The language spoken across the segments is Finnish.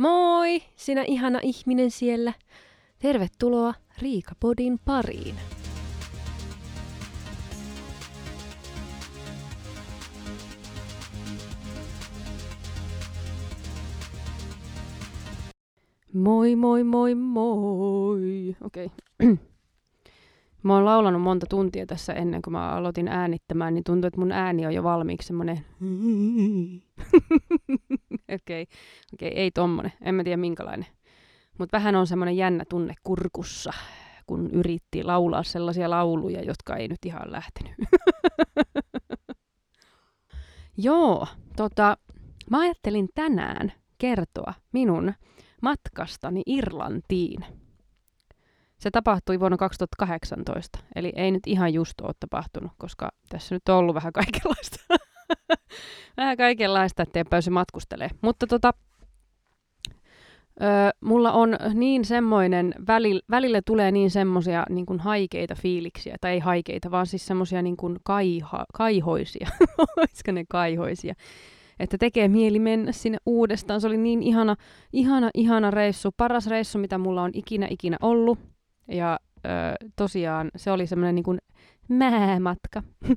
Moi, sinä ihana ihminen siellä. Tervetuloa Riikapodin pariin. Moi, moi, moi, moi. Okei. Okay. Mä oon laulanut monta tuntia tässä ennen kuin mä aloitin äänittämään, niin tuntuu, että mun ääni on jo valmiiksi semmonen... Okei, okay. okay, ei tommonen. En mä tiedä minkälainen. Mutta vähän on semmoinen jännä tunne kurkussa, kun yritti laulaa sellaisia lauluja, jotka ei nyt ihan lähtenyt. Joo, tota, mä ajattelin tänään kertoa minun matkastani Irlantiin. Se tapahtui vuonna 2018, eli ei nyt ihan just ole tapahtunut, koska tässä nyt on ollut vähän kaikenlaista. vähän kaikenlaista, ettei pääse matkustelemaan. Mutta tota, Öö, mulla on niin semmoinen, välillä, välillä tulee niin semmoisia niin kuin haikeita fiiliksiä, tai ei haikeita, vaan siis semmoisia niin kuin kaiha, kaihoisia, olisiko ne kaihoisia, että tekee mieli mennä sinne uudestaan. Se oli niin ihana, ihana, ihana reissu, paras reissu, mitä mulla on ikinä, ikinä ollut. Ja öö, tosiaan se oli semmoinen niin kuin määmatka.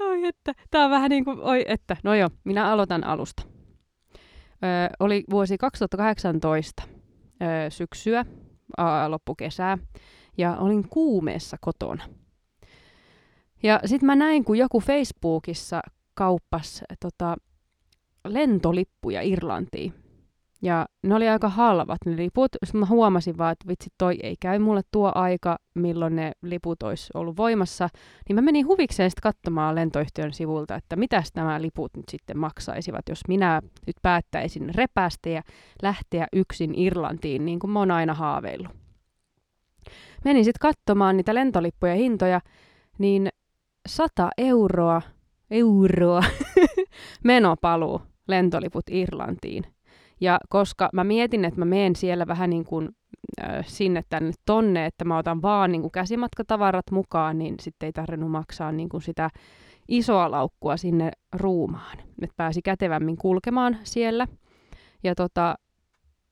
oi että, tää on vähän niin kuin, oi että, no joo, minä aloitan alusta. Öö, oli vuosi 2018 öö, syksyä, ää, loppukesää, ja olin kuumeessa kotona. Ja sitten mä näin, kun joku Facebookissa kauppas tota, lentolippuja Irlantiin. Ja ne oli aika halvat ne liput. Sitten mä huomasin vaan, että vitsi toi ei käy mulle tuo aika, milloin ne liput olisi ollut voimassa. Niin mä menin huvikseen sitten katsomaan lentoyhtiön sivulta, että mitä nämä liput nyt sitten maksaisivat, jos minä nyt päättäisin repästä ja lähteä yksin Irlantiin, niin kuin mä oon aina haaveillut. Menin sitten katsomaan niitä lentolippuja hintoja, niin 100 euroa, euroa menopaluu lentoliput Irlantiin – ja koska mä mietin, että mä menen siellä vähän niin kuin äh, sinne tänne tonne, että mä otan vaan niin kuin käsimatkatavarat mukaan, niin sitten ei tarvinnut maksaa niin kuin sitä isoa laukkua sinne ruumaan. Että pääsi kätevämmin kulkemaan siellä. Ja tota,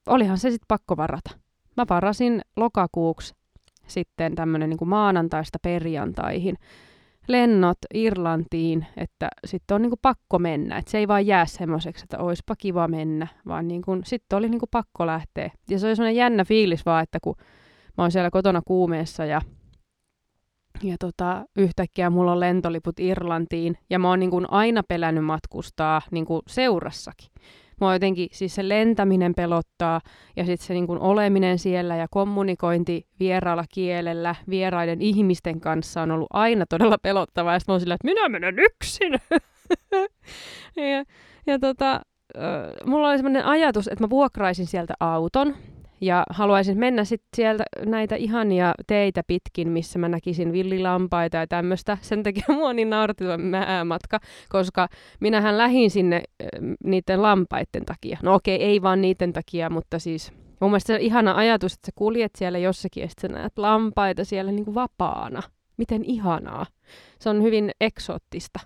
olihan se sitten pakko varata. Mä varasin lokakuuksi sitten tämmöinen niin maanantaista perjantaihin lennot Irlantiin, että sitten on niinku pakko mennä. Että se ei vaan jää semmoiseksi, että olisipa kiva mennä, vaan niinku, sitten oli niinku pakko lähteä. Ja se oli semmoinen jännä fiilis vaan, että kun mä oon siellä kotona kuumeessa ja, ja tota, yhtäkkiä mulla on lentoliput Irlantiin ja mä oon niinku aina pelännyt matkustaa niinku seurassakin. Mua jotenkin, siis se lentäminen pelottaa ja sitten se niin oleminen siellä ja kommunikointi vieraalla kielellä vieraiden ihmisten kanssa on ollut aina todella pelottavaa. Ja sitten mä sillä, että minä menen yksin. ja, ja tota, mulla oli sellainen ajatus, että mä vuokraisin sieltä auton ja haluaisin mennä sitten sieltä näitä ihania teitä pitkin, missä mä näkisin villilampaita ja tämmöistä. Sen takia mua niin nauratti matka, koska minähän lähin sinne niiden lampaiden takia. No okei, ei vaan niiden takia, mutta siis mun mielestä se ihana ajatus, että sä kuljet siellä jossakin ja sitten näet lampaita siellä niin kuin vapaana. Miten ihanaa. Se on hyvin eksoottista,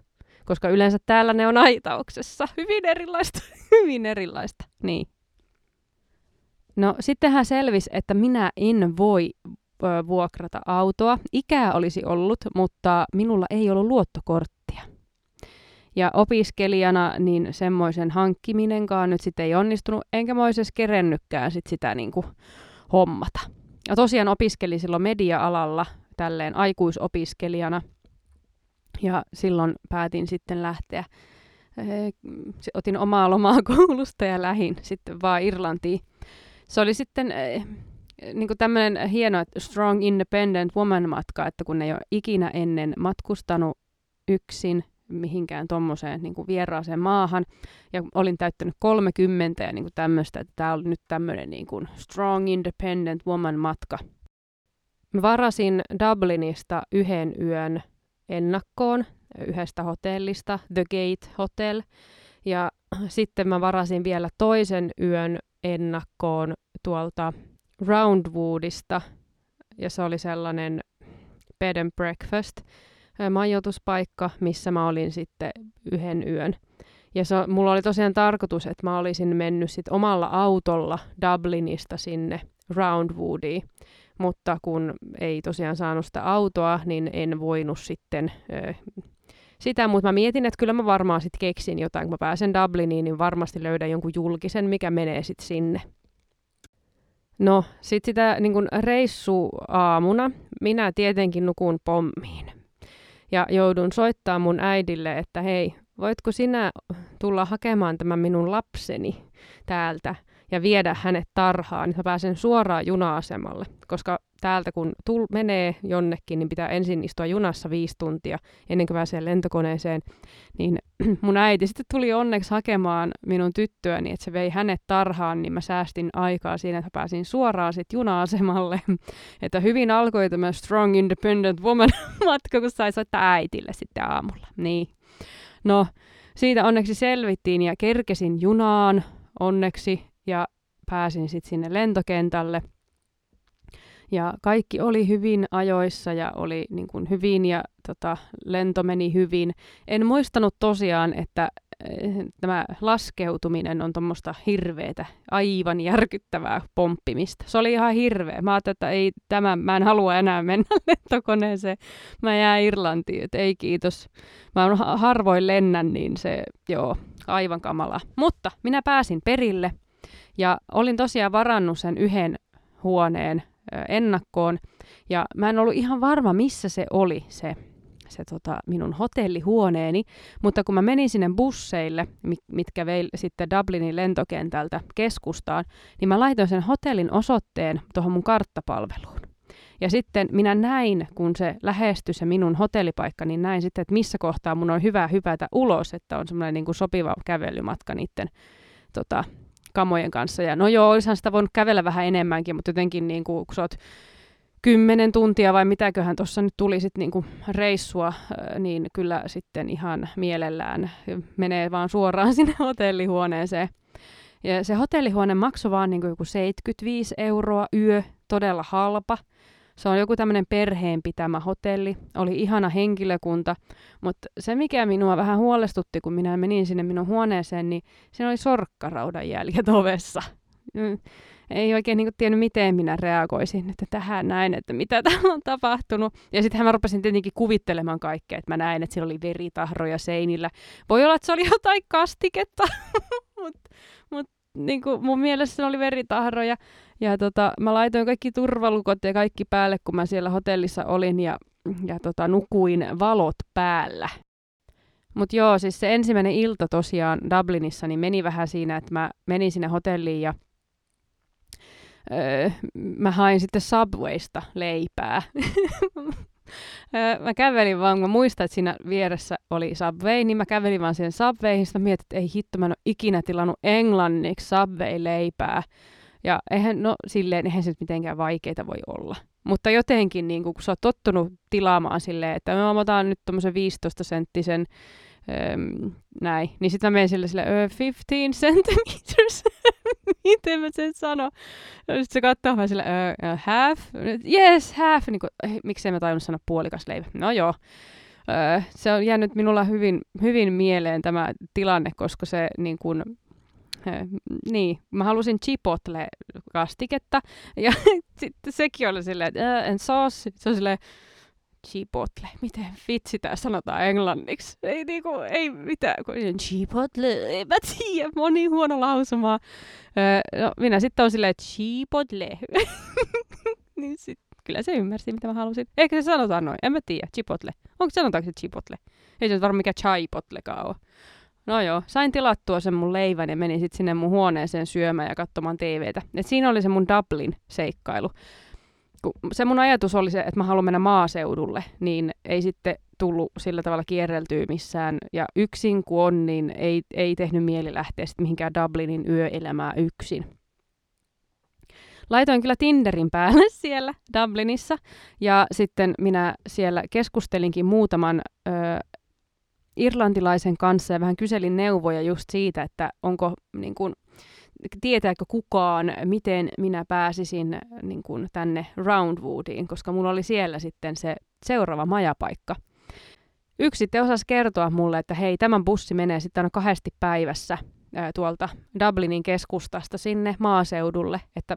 koska yleensä täällä ne on aitauksessa. Hyvin erilaista, hyvin erilaista. Niin. No sittenhän selvisi, että minä en voi vuokrata autoa. Ikää olisi ollut, mutta minulla ei ollut luottokorttia. Ja opiskelijana niin semmoisen hankkiminenkaan nyt sitten ei onnistunut, enkä mä olisi kerennytkään sit sitä niin kuin hommata. Ja tosiaan opiskelin silloin media-alalla tälleen aikuisopiskelijana. Ja silloin päätin sitten lähteä. Otin omaa lomaa koulusta ja lähin sitten vaan Irlantiin se oli sitten äh, niin kuin tämmöinen hieno Strong Independent Woman-matka, että kun ei ole ikinä ennen matkustanut yksin mihinkään tuommoiseen niin vieraaseen maahan, ja olin täyttänyt 30 ja niin tämmöistä, että tämä oli nyt tämmöinen niin kuin Strong Independent Woman-matka. Mä varasin Dublinista yhden yön ennakkoon yhdestä hotellista, The Gate Hotel, ja sitten mä varasin vielä toisen yön ennakkoon tuolta Roundwoodista, ja se oli sellainen bed and breakfast majoituspaikka, missä mä olin sitten yhden yön. Ja se, mulla oli tosiaan tarkoitus, että mä olisin mennyt sit omalla autolla Dublinista sinne Roundwoodiin, mutta kun ei tosiaan saanut sitä autoa, niin en voinut sitten sitä, mutta mä mietin, että kyllä mä varmaan sitten keksin jotain, kun mä pääsen Dubliniin, niin varmasti löydän jonkun julkisen, mikä menee sitten sinne. No, sitten sitä niin kun reissu aamuna, minä tietenkin nukun pommiin. Ja joudun soittaa mun äidille, että hei, voitko sinä tulla hakemaan tämän minun lapseni täältä ja viedä hänet tarhaan, niin mä pääsen suoraan juna-asemalle, koska täältä kun tul- menee jonnekin, niin pitää ensin istua junassa viisi tuntia ennen kuin pääsee lentokoneeseen. Niin mun äiti sitten tuli onneksi hakemaan minun tyttöäni, että se vei hänet tarhaan, niin mä säästin aikaa siinä, että pääsin suoraan sitten juna-asemalle. että hyvin alkoi tämä Strong Independent Woman matka, kun sai soittaa äitille sitten aamulla. Niin. No, siitä onneksi selvittiin ja kerkesin junaan onneksi ja pääsin sitten sinne lentokentälle – ja kaikki oli hyvin ajoissa ja oli niin kuin hyvin ja tota, lento meni hyvin. En muistanut tosiaan, että eh, tämä laskeutuminen on tuommoista hirveätä, aivan järkyttävää pomppimista. Se oli ihan hirveä. Mä ajattelin, että ei tämä, mä en halua enää mennä lentokoneeseen. Mä jää Irlantiin, että ei kiitos. Mä harvoin lennän, niin se, joo, aivan kamala. Mutta minä pääsin perille ja olin tosiaan varannut sen yhden huoneen ennakkoon. Ja mä en ollut ihan varma, missä se oli se, se tota, minun hotellihuoneeni, mutta kun mä menin sinne busseille, mitkä vei sitten Dublinin lentokentältä keskustaan, niin mä laitoin sen hotellin osoitteen tuohon mun karttapalveluun. Ja sitten minä näin, kun se lähestyi se minun hotellipaikka, niin näin sitten, että missä kohtaa mun on hyvä hypätä ulos, että on semmoinen niin sopiva kävelymatka niiden tota, kamojen kanssa. Ja no joo, olisihan sitä voinut kävellä vähän enemmänkin, mutta jotenkin niin kuin, kun sä oot kymmenen tuntia vai mitäköhän tuossa nyt tuli sit niinku reissua, niin kyllä sitten ihan mielellään menee vaan suoraan sinne hotellihuoneeseen. Ja se hotellihuone maksoi vaan niinku joku 75 euroa yö, todella halpa. Se on joku tämmöinen perheen pitämä hotelli, oli ihana henkilökunta, mutta se mikä minua vähän huolestutti, kun minä menin sinne minun huoneeseen, niin siinä oli sorkkaraudan jäljet ovessa. Mm. Ei oikein niin tiennyt, miten minä reagoisin että tähän näin, että mitä täällä on tapahtunut. Ja sitten mä rupesin tietenkin kuvittelemaan kaikkea, että mä näin, että siellä oli veritahroja seinillä. Voi olla, että se oli jotain kastiketta, mutta mut, niin kuin mun mielestä se oli veritahroja. Ja tota, mä laitoin kaikki turvalukot ja kaikki päälle, kun mä siellä hotellissa olin ja, ja tota, nukuin valot päällä. Mutta joo, siis se ensimmäinen ilta tosiaan Dublinissa niin meni vähän siinä, että mä menin sinne hotelliin ja öö, mä hain sitten Subwaysta leipää. mä kävelin vaan, kun mä muistan, että siinä vieressä oli Subway, niin mä kävelin vaan siihen Subwayhin, sitten mietin, että ei hitto, mä en ole ikinä tilannut englanniksi Subway-leipää. Ja eihän, no silleen, eihän se nyt mitenkään vaikeita voi olla. Mutta jotenkin, niin kun sä oot tottunut tilaamaan silleen, että mä otan nyt tommosen 15 senttisen öö, näin, niin sitten mä menen sille, sille 15 centimeters. Miten mä sen sano? Sitten se katsoo vähän sille, half? Yes, half. Niin kuin, miksei mä tajunnut sanoa puolikas leivä? No joo. Öö, se on jäänyt minulla hyvin, hyvin mieleen tämä tilanne, koska se niin kuin, niin, mä halusin chipotle-kastiketta, ja sitten sekin oli silleen, että en sauce, se on silleen, chipotle, miten vitsi tää sanotaan englanniksi? Ei niinku, ei mitään, kun chipotle, ei mä tiedä, moni huono lausuma. Öö, no, minä sitten on silleen, chipotle. niin sit, kyllä se ymmärsi, mitä mä halusin. Ehkä se sanotaan noin, en mä tiedä, chipotle. Onko sanotaanko se chipotle? Ei se varmaan mikä chaipotlekaan ole. No joo, sain tilattua sen mun leivän ja menin sitten sinne mun huoneeseen syömään ja katsomaan TVtä. Et siinä oli se mun Dublin-seikkailu. Se mun ajatus oli se, että mä haluan mennä maaseudulle, niin ei sitten tullut sillä tavalla kierreltyä missään. Ja yksin kun on, niin ei, ei tehnyt mieli lähteä sitten mihinkään Dublinin yöelämää yksin. Laitoin kyllä Tinderin päälle siellä Dublinissa ja sitten minä siellä keskustelinkin muutaman ö, irlantilaisen kanssa ja vähän kyselin neuvoja just siitä, että onko niin kuin, tietääkö kukaan, miten minä pääsisin niin kuin, tänne Roundwoodiin, koska mulla oli siellä sitten se seuraava majapaikka. yksi sitten osasi kertoa mulle, että hei, tämän bussi menee sitten aina kahdesti päivässä ää, tuolta Dublinin keskustasta sinne maaseudulle, että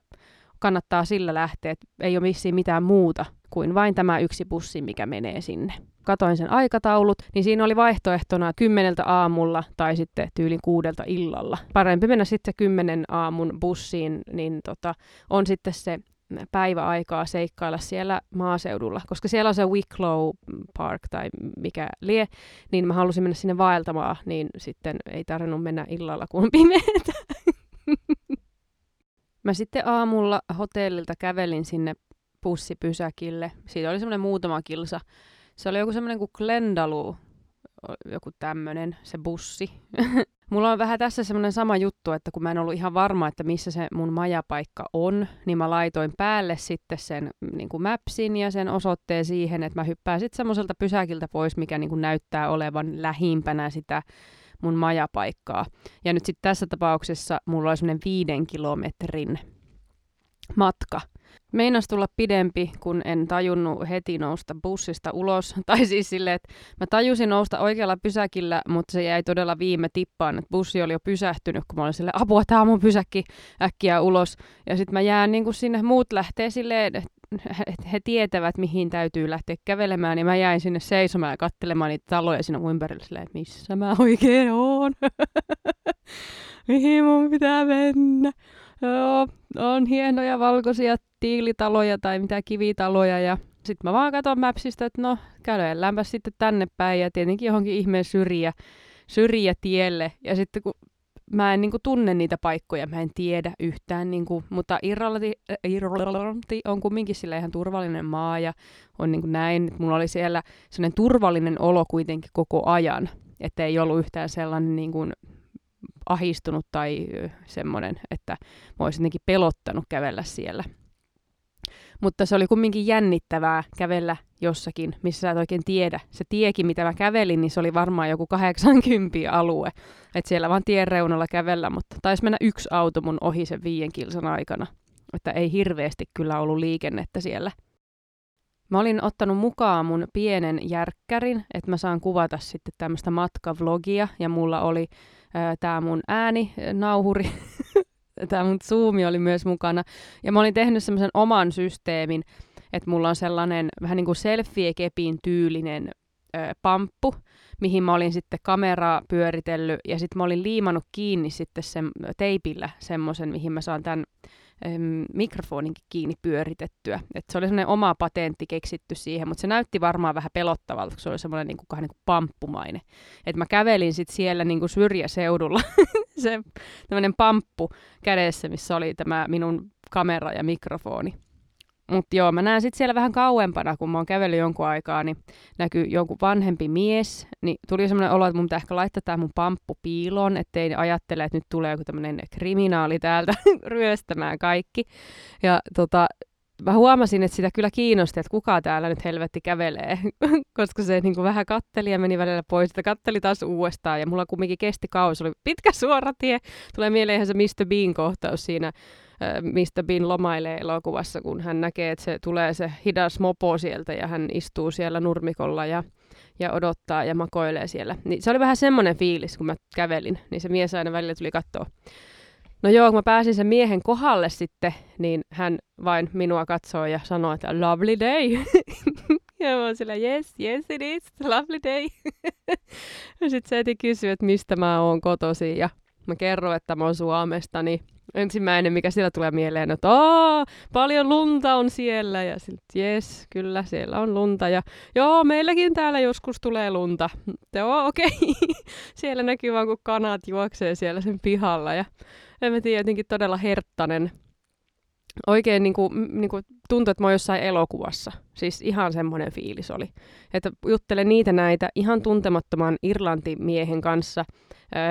kannattaa sillä lähteä, että ei ole missään mitään muuta kuin vain tämä yksi bussi, mikä menee sinne. Katoin sen aikataulut, niin siinä oli vaihtoehtona kymmeneltä aamulla tai sitten tyylin kuudelta illalla. Parempi mennä sitten kymmenen aamun bussiin, niin tota, on sitten se päiväaikaa seikkailla siellä maaseudulla, koska siellä on se Wicklow Park tai mikä lie, niin mä halusin mennä sinne vaeltamaan, niin sitten ei tarvinnut mennä illalla, kun on pimeätä. mä sitten aamulla hotellilta kävelin sinne bussipysäkille. Siitä oli semmoinen muutama kilsa. Se oli joku semmoinen kuin Glendalu, joku tämmöinen, se bussi. Mulla on vähän tässä semmoinen sama juttu, että kun mä en ollut ihan varma, että missä se mun majapaikka on, niin mä laitoin päälle sitten sen niin kuin mapsin ja sen osoitteen siihen, että mä hyppään sitten semmoiselta pysäkiltä pois, mikä niin kuin näyttää olevan lähimpänä sitä mun majapaikkaa. Ja nyt sitten tässä tapauksessa mulla oli semmoinen viiden kilometrin matka Meinas tulla pidempi, kun en tajunnut heti nousta bussista ulos. Tai siis silleen, että mä tajusin nousta oikealla pysäkillä, mutta se jäi todella viime tippaan. Että bussi oli jo pysähtynyt, kun mä olin silleen, apua, tää on mun pysäkki äkkiä ulos. Ja sitten mä jään niin kuin sinne, muut lähtee silleen, että he tietävät, mihin täytyy lähteä kävelemään, niin mä jäin sinne seisomaan ja katselemaan niitä taloja siinä ympärillä silleen, että missä mä oikein oon. mihin mun pitää mennä. Joo, on hienoja valkoisia tiilitaloja tai mitä kivitaloja ja sitten mä vaan katson Mapsista, että no kävelläänpä sitten tänne päin ja tietenkin johonkin ihmeen syrjä, tielle. Ja sitten kun mä en niinku tunne niitä paikkoja, mä en tiedä yhtään, niinku, mutta Irlanti, äh, on kumminkin sillä ihan turvallinen maa ja on niinku näin, että mulla oli siellä sellainen turvallinen olo kuitenkin koko ajan, että ei ollut yhtään sellainen niinku ahistunut tai semmoinen, että mä olisin jotenkin pelottanut kävellä siellä. Mutta se oli kumminkin jännittävää kävellä jossakin, missä sä et oikein tiedä. Se tiekin, mitä mä kävelin, niin se oli varmaan joku 80 alue. Että siellä vaan tien reunalla kävellä, mutta taisi mennä yksi auto mun ohi sen viien kilsan aikana. Että ei hirveästi kyllä ollut liikennettä siellä. Mä olin ottanut mukaan mun pienen järkkärin, että mä saan kuvata sitten tämmöistä matkavlogia, ja mulla oli tämä mun ääni, nauhuri, tämä mun Zoomi oli myös mukana. Ja mä olin tehnyt semmoisen oman systeemin, että mulla on sellainen vähän niin kuin selfie-kepin tyylinen ö, pamppu, mihin mä olin sitten kameraa pyöritellyt, ja sitten mä olin liimannut kiinni sitten sen teipillä semmoisen, mihin mä saan tämän äm, mikrofoninkin kiinni pyöritettyä. Et se oli semmoinen oma patentti keksitty siihen, mutta se näytti varmaan vähän pelottavalta, kun se oli semmoinen niin kuin, niin pamppumainen. Et mä kävelin sitten siellä niin kuin syrjäseudulla, se tämmöinen pamppu kädessä, missä oli tämä minun kamera ja mikrofoni. Mutta joo, mä näen sitten siellä vähän kauempana, kun mä oon kävellyt jonkun aikaa, niin näkyy jonkun vanhempi mies. Niin tuli semmoinen olo, että mun pitää ehkä laittaa tämä mun pamppu piiloon, ettei ajattele, että nyt tulee joku tämmöinen kriminaali täältä ryöstämään kaikki. Ja tota, mä huomasin, että sitä kyllä kiinnosti, että kuka täällä nyt helvetti kävelee, koska se niin kuin vähän katteli ja meni välillä pois, ja katteli taas uudestaan, ja mulla kumminkin kesti kausi, oli pitkä suora tie. Tulee mieleen ihan se Mr. Bean-kohtaus siinä mistä Bin lomailee elokuvassa, kun hän näkee, että se tulee se hidas mopo sieltä ja hän istuu siellä nurmikolla ja, ja odottaa ja makoilee siellä. Niin se oli vähän semmoinen fiilis, kun mä kävelin, niin se mies aina välillä tuli katsoa. No joo, kun mä pääsin sen miehen kohdalle sitten, niin hän vain minua katsoo ja sanoo, että lovely day. ja mä oon sillä, yes, yes it is, lovely day. ja sitten se eti kysyy, että mistä mä oon kotosi ja mä kerron, että mä oon Suomesta, niin ensimmäinen, mikä siellä tulee mieleen, että Aa, paljon lunta on siellä. Ja sitten, jes, kyllä, siellä on lunta. Ja joo, meilläkin täällä joskus tulee lunta. Joo, okei. Okay. siellä näkyy vaan, kun kanat juoksee siellä sen pihalla. Ja en mä tiedä, jotenkin todella herttainen. Oikein niin kuin, niin kuin tuntui, että mä oon jossain elokuvassa. Siis ihan semmoinen fiilis oli. Että juttelen niitä näitä ihan tuntemattoman irlantimiehen kanssa –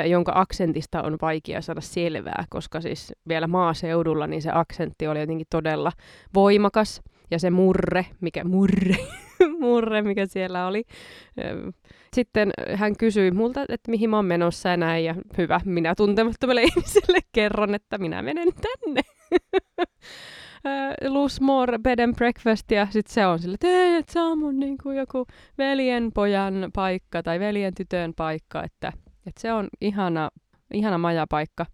jonka aksentista on vaikea saada selvää, koska siis vielä maaseudulla niin se aksentti oli jotenkin todella voimakas. Ja se murre, mikä murre, murre, mikä siellä oli. Sitten hän kysyi multa, että mihin mä oon menossa ja näin. Ja hyvä, minä tuntemattomalle ihmiselle kerron, että minä menen tänne. Lusmore Bed and Breakfast ja sitten se on sille, että et, on mun niin kuin joku veljenpojan paikka tai veljen tytön paikka, että, että se on ihana, ihana majapaikka.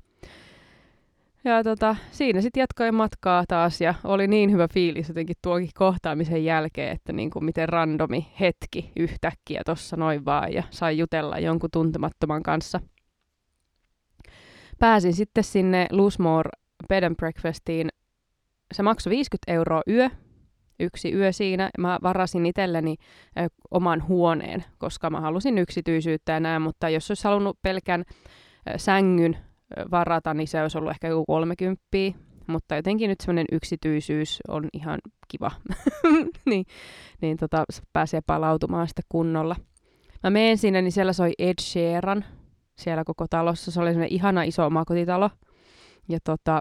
Ja tota, siinä sitten jatkoin matkaa taas ja oli niin hyvä fiilis jotenkin tuokin kohtaamisen jälkeen, että niin kuin miten randomi hetki yhtäkkiä tuossa noin vaan ja sai jutella jonkun tuntemattoman kanssa. Pääsin sitten sinne Lusmore Bed and Breakfastiin. Se maksoi 50 euroa yö, yksi yö siinä. Mä varasin itselleni ö, oman huoneen, koska mä halusin yksityisyyttä ja näin, mutta jos olisi halunnut pelkän sängyn varata, niin se olisi ollut ehkä joku 30, mutta jotenkin nyt semmoinen yksityisyys on ihan kiva, niin, niin tota, pääsee palautumaan sitten kunnolla. Mä menen sinne, niin siellä soi Ed Sheeran siellä koko talossa. Se oli semmoinen ihana iso omakotitalo. Ja tota,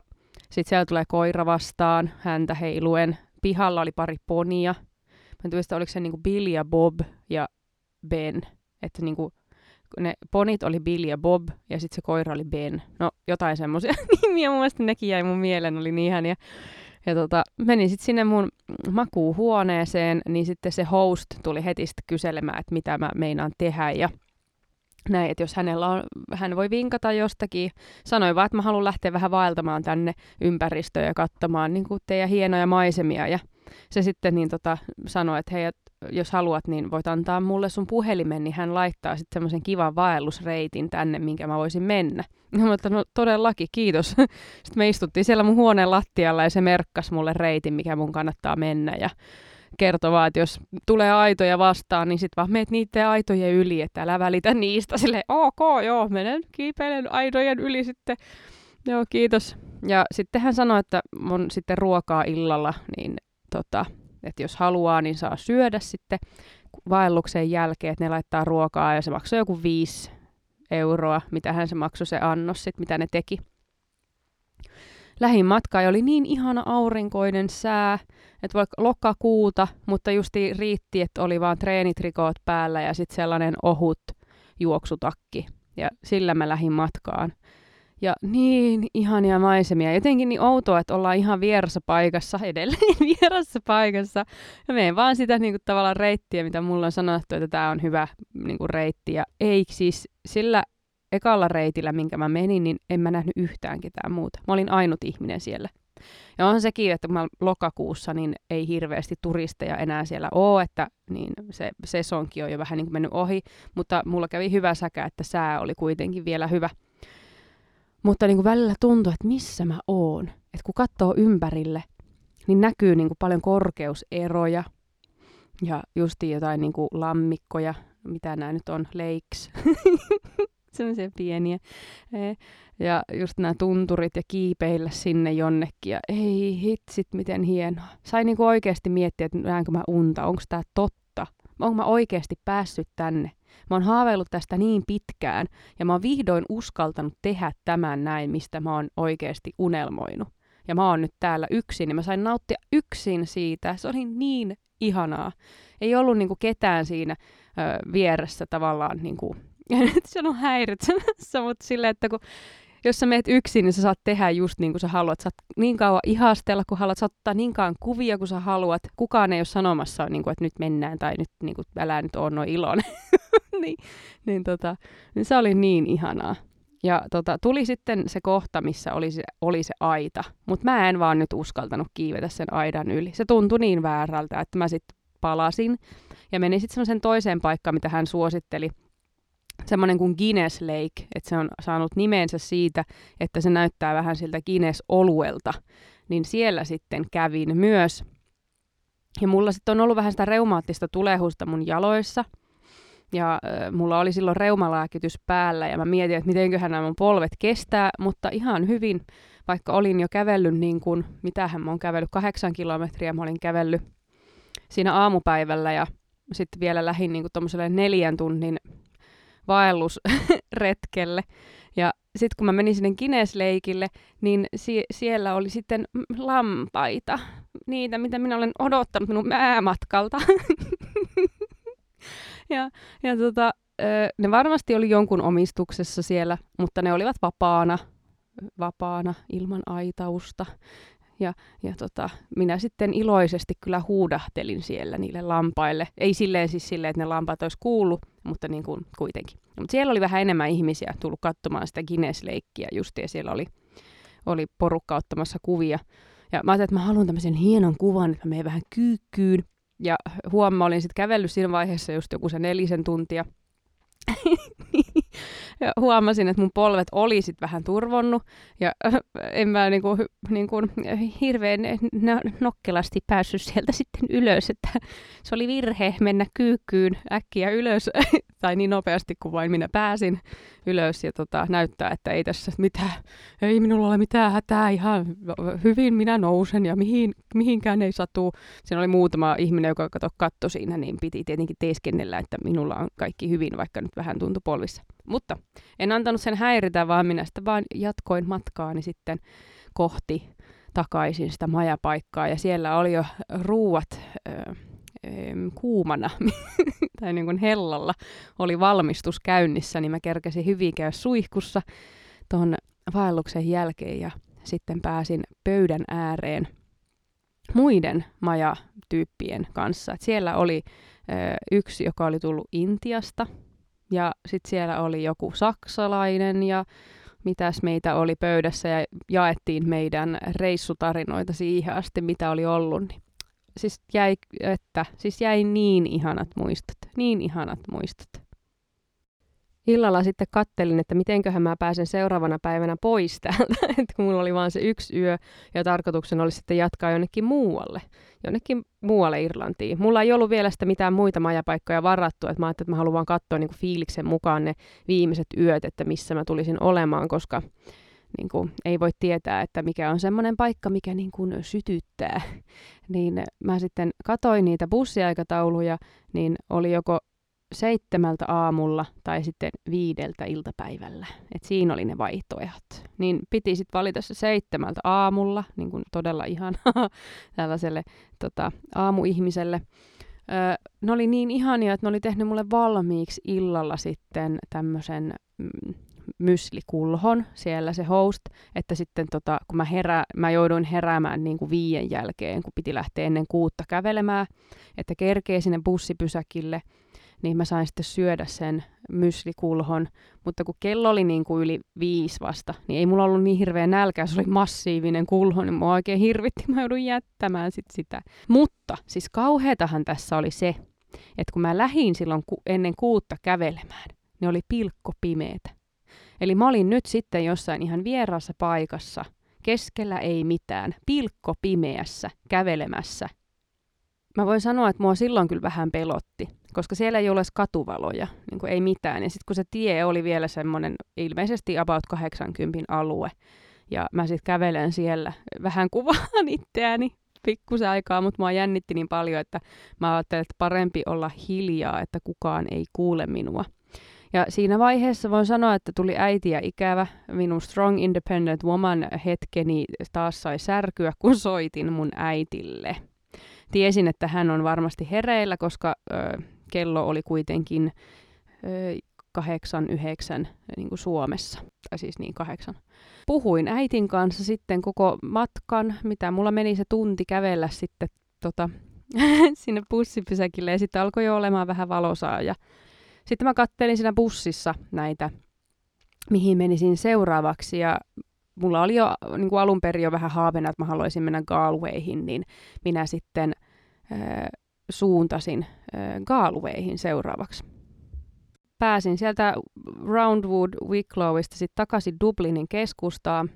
sitten siellä tulee koira vastaan, häntä heiluen. Pihalla oli pari ponia. Mä en tiedä, oliko se niinku Bill ja Bob ja Ben. Että niinku ne ponit oli Bill ja Bob, ja sitten se koira oli Ben. No, jotain semmoisia nimiä, mun mielestä nekin jäi mun mieleen, oli niin ihania. Ja tota, menin sitten sinne mun makuuhuoneeseen, niin sitten se host tuli heti sitten kyselemään, että mitä mä meinaan tehdä, ja näin, että jos hänellä on, hän voi vinkata jostakin, sanoi vaan, että mä haluan lähteä vähän vaeltamaan tänne ympäristöön ja katsomaan niin teidän hienoja maisemia, ja se sitten niin tota, sanoi, että hei, jos haluat, niin voit antaa mulle sun puhelimen, niin hän laittaa sitten semmoisen kivan vaellusreitin tänne, minkä mä voisin mennä. Ja mä no todellakin, kiitos. Sitten me istuttiin siellä mun huoneen lattialla ja se merkkas mulle reitin, mikä mun kannattaa mennä. Ja kertoi vaan, että jos tulee aitoja vastaan, niin sitten vaan meet niiden aitojen yli, että älä välitä niistä. Sille ok, joo, menen kiipeilen aitojen yli sitten. Joo, kiitos. Ja sitten hän sanoi, että mun sitten ruokaa illalla, niin tota, että jos haluaa, niin saa syödä sitten vaelluksen jälkeen, että ne laittaa ruokaa ja se maksoi joku 5 euroa, mitä hän se maksoi se annos sitten, mitä ne teki. Lähin matka oli niin ihana aurinkoinen sää, että vaikka lokakuuta, mutta justi riitti, että oli vaan treenitrikoot päällä ja sitten sellainen ohut juoksutakki. Ja sillä mä lähin matkaan. Ja niin ihania maisemia. Jotenkin niin outoa, että ollaan ihan vierassa paikassa, edelleen vierassa paikassa. Ja menen vaan sitä niin kuin, tavallaan reittiä, mitä mulla on sanottu, että tämä on hyvä niin kuin, reitti. Ja ei siis sillä ekalla reitillä, minkä mä menin, niin en mä nähnyt yhtään ketään muuta. Mä olin ainut ihminen siellä. Ja on sekin, että mä lokakuussa, niin ei hirveästi turisteja enää siellä ole, että niin se sesonkin on jo vähän niin kuin mennyt ohi, mutta mulla kävi hyvä säkä, että sää oli kuitenkin vielä hyvä. Mutta niin kuin välillä tuntuu, että missä mä oon. Että kun katsoo ympärille, niin näkyy niin kuin paljon korkeuseroja ja justi jotain niin kuin lammikkoja, mitä nämä nyt on, lakes, sellaisia pieniä. Ja just nämä tunturit ja kiipeillä sinne jonnekin. Ja ei hitsit, miten hienoa. Sain niin oikeasti miettiä, että näenkö mä unta, onko tämä totta. Onko mä oikeasti päässyt tänne. Mä oon haaveillut tästä niin pitkään ja mä oon vihdoin uskaltanut tehdä tämän näin, mistä mä oon oikeasti unelmoinut. Ja mä oon nyt täällä yksin ja mä sain nauttia yksin siitä. Se oli niin ihanaa. Ei ollut niinku ketään siinä ö, vieressä tavallaan, niinku, ja nyt se on häiritsemässä, mutta silleen, että kun jos sä meet yksin, niin sä saat tehdä just niin kuin sä haluat. Saat niin kauan ihastella, kun haluat. Saat ottaa niin kauan kuvia, kun sä haluat. Kukaan ei ole sanomassa, niin kuin, että nyt mennään tai nyt niin kuin, älä nyt ole noin iloinen. niin, niin, tota, niin se oli niin ihanaa. Ja tota, tuli sitten se kohta, missä oli se, oli se aita. Mutta mä en vaan nyt uskaltanut kiivetä sen aidan yli. Se tuntui niin väärältä, että mä sitten palasin. Ja menin sitten semmoisen toiseen paikkaan, mitä hän suositteli – semmoinen kuin Guinness Lake, että se on saanut nimensä siitä, että se näyttää vähän siltä Guinness-oluelta, niin siellä sitten kävin myös. Ja mulla sitten on ollut vähän sitä reumaattista tulehusta mun jaloissa, ja äh, mulla oli silloin reumalääkitys päällä, ja mä mietin, että mitenköhän nämä mun polvet kestää, mutta ihan hyvin, vaikka olin jo kävellyt niin kuin, mitähän mä oon kävellyt, kahdeksan kilometriä mä olin kävellyt siinä aamupäivällä, ja sitten vielä lähin niin kuin neljän tunnin vaellusretkelle. Ja sitten kun mä menin sinne Kinesleikille, niin si- siellä oli sitten lampaita. Niitä, mitä minä olen odottanut minun äämatkalta. ja ja tota, ne varmasti oli jonkun omistuksessa siellä, mutta ne olivat vapaana, vapaana ilman aitausta. Ja, ja tota, minä sitten iloisesti kyllä huudahtelin siellä niille lampaille. Ei silleen siis silleen, että ne lampaat olisi kuullut, mutta niin kuin kuitenkin. Mutta siellä oli vähän enemmän ihmisiä tullut katsomaan sitä Guinness-leikkiä just, ja siellä oli, oli porukka ottamassa kuvia. Ja mä ajattelin, että mä haluan tämmöisen hienon kuvan, että mä menen vähän kyykkyyn. Ja huomaa, olin sitten kävellyt siinä vaiheessa just joku se nelisen tuntia – ja huomasin, että mun polvet oli sit vähän turvonnut ja en mä niinku, niinku, hirveän nokkelasti päässyt sieltä sitten ylös, että se oli virhe mennä kyykkyyn äkkiä ylös tai niin nopeasti kuin vain minä pääsin ylös ja tota, näyttää, että ei tässä mitään, ei minulla ole mitään hätää, ihan hyvin minä nousen ja mihin, mihinkään ei satu. Siinä oli muutama ihminen, joka katto siinä, niin piti tietenkin teeskennellä, että minulla on kaikki hyvin, vaikka nyt vähän tuntui polvissa. Mutta en antanut sen häiritä, vaan minä sitä vaan jatkoin matkaani sitten kohti takaisin sitä majapaikkaa ja siellä oli jo ruuat ö, kuumana tai niin kuin hellalla oli valmistus käynnissä, niin mä kerkesin hyvin käydä suihkussa tuon vaelluksen jälkeen ja sitten pääsin pöydän ääreen muiden majatyyppien kanssa. Et siellä oli ö, yksi, joka oli tullut Intiasta ja sitten siellä oli joku saksalainen ja mitäs meitä oli pöydässä ja jaettiin meidän reissutarinoita siihen asti, mitä oli ollut. Niin siis jäi, että, siis jäi niin ihanat muistot, niin ihanat muistot. Illalla sitten kattelin, että mitenköhän mä pääsen seuraavana päivänä pois täältä, että kun mulla oli vain se yksi yö ja tarkoituksena oli sitten jatkaa jonnekin muualle, jonnekin muualle Irlantiin. Mulla ei ollut vielä sitä mitään muita majapaikkoja varattu, että mä ajattelin, että mä haluan katsoa niin kuin fiiliksen mukaan ne viimeiset yöt, että missä mä tulisin olemaan, koska niin kuin, ei voi tietää, että mikä on semmoinen paikka, mikä niin kuin sytyttää. Niin mä sitten katoin niitä bussiaikatauluja, niin oli joko seitsemältä aamulla tai sitten viideltä iltapäivällä. Et siinä oli ne vaihtoehdot. Niin piti sitten valita se seitsemältä aamulla, niin kuin todella ihan tällaiselle tota, aamuihmiselle. Öö, ne oli niin ihania, että ne oli tehnyt mulle valmiiksi illalla sitten tämmöisen mm, myslikulhon siellä se host, että sitten tota, kun mä, herä, mä jouduin heräämään niin kuin viien jälkeen, kun piti lähteä ennen kuutta kävelemään, että kerkee sinne bussipysäkille, niin mä sain sitten syödä sen myslikulhon, mutta kun kello oli niin kuin yli viisi vasta, niin ei mulla ollut niin hirveä nälkä, se oli massiivinen kulho, niin mua oikein hirvitti, mä joudun jättämään sit sitä. Mutta siis kauheatahan tässä oli se, että kun mä lähdin silloin ennen kuutta kävelemään, niin oli pilkko pimeetä. Eli mä olin nyt sitten jossain ihan vieraassa paikassa, keskellä ei mitään, pilkko pimeässä, kävelemässä. Mä voin sanoa, että mua silloin kyllä vähän pelotti, koska siellä ei ole katuvaloja, niin kuin ei mitään. Ja sitten kun se tie oli vielä semmoinen ilmeisesti about 80 alue, ja mä sitten kävelen siellä, vähän kuvaan itseäni pikkusen aikaa, mutta mua jännitti niin paljon, että mä ajattelin, että parempi olla hiljaa, että kukaan ei kuule minua. Ja siinä vaiheessa voin sanoa, että tuli äiti ja ikävä. Minun strong independent woman hetkeni taas sai särkyä, kun soitin mun äitille. Tiesin, että hän on varmasti hereillä, koska ö, kello oli kuitenkin kahdeksan, yhdeksän niin kuin Suomessa. Tai siis niin kahdeksan. Puhuin äitin kanssa sitten koko matkan, mitä mulla meni se tunti kävellä sitten tota, sinne bussipysäkille. Ja sitten alkoi jo olemaan vähän valosaa ja sitten mä kattelin siinä bussissa näitä, mihin menisin seuraavaksi ja mulla oli jo niin kuin alun perin jo vähän haaveena, että mä haluaisin mennä Galwayhin, niin minä sitten äh, suuntasin äh, Galwayhin seuraavaksi. Pääsin sieltä Roundwood Wicklowista sitten takaisin Dublinin keskustaan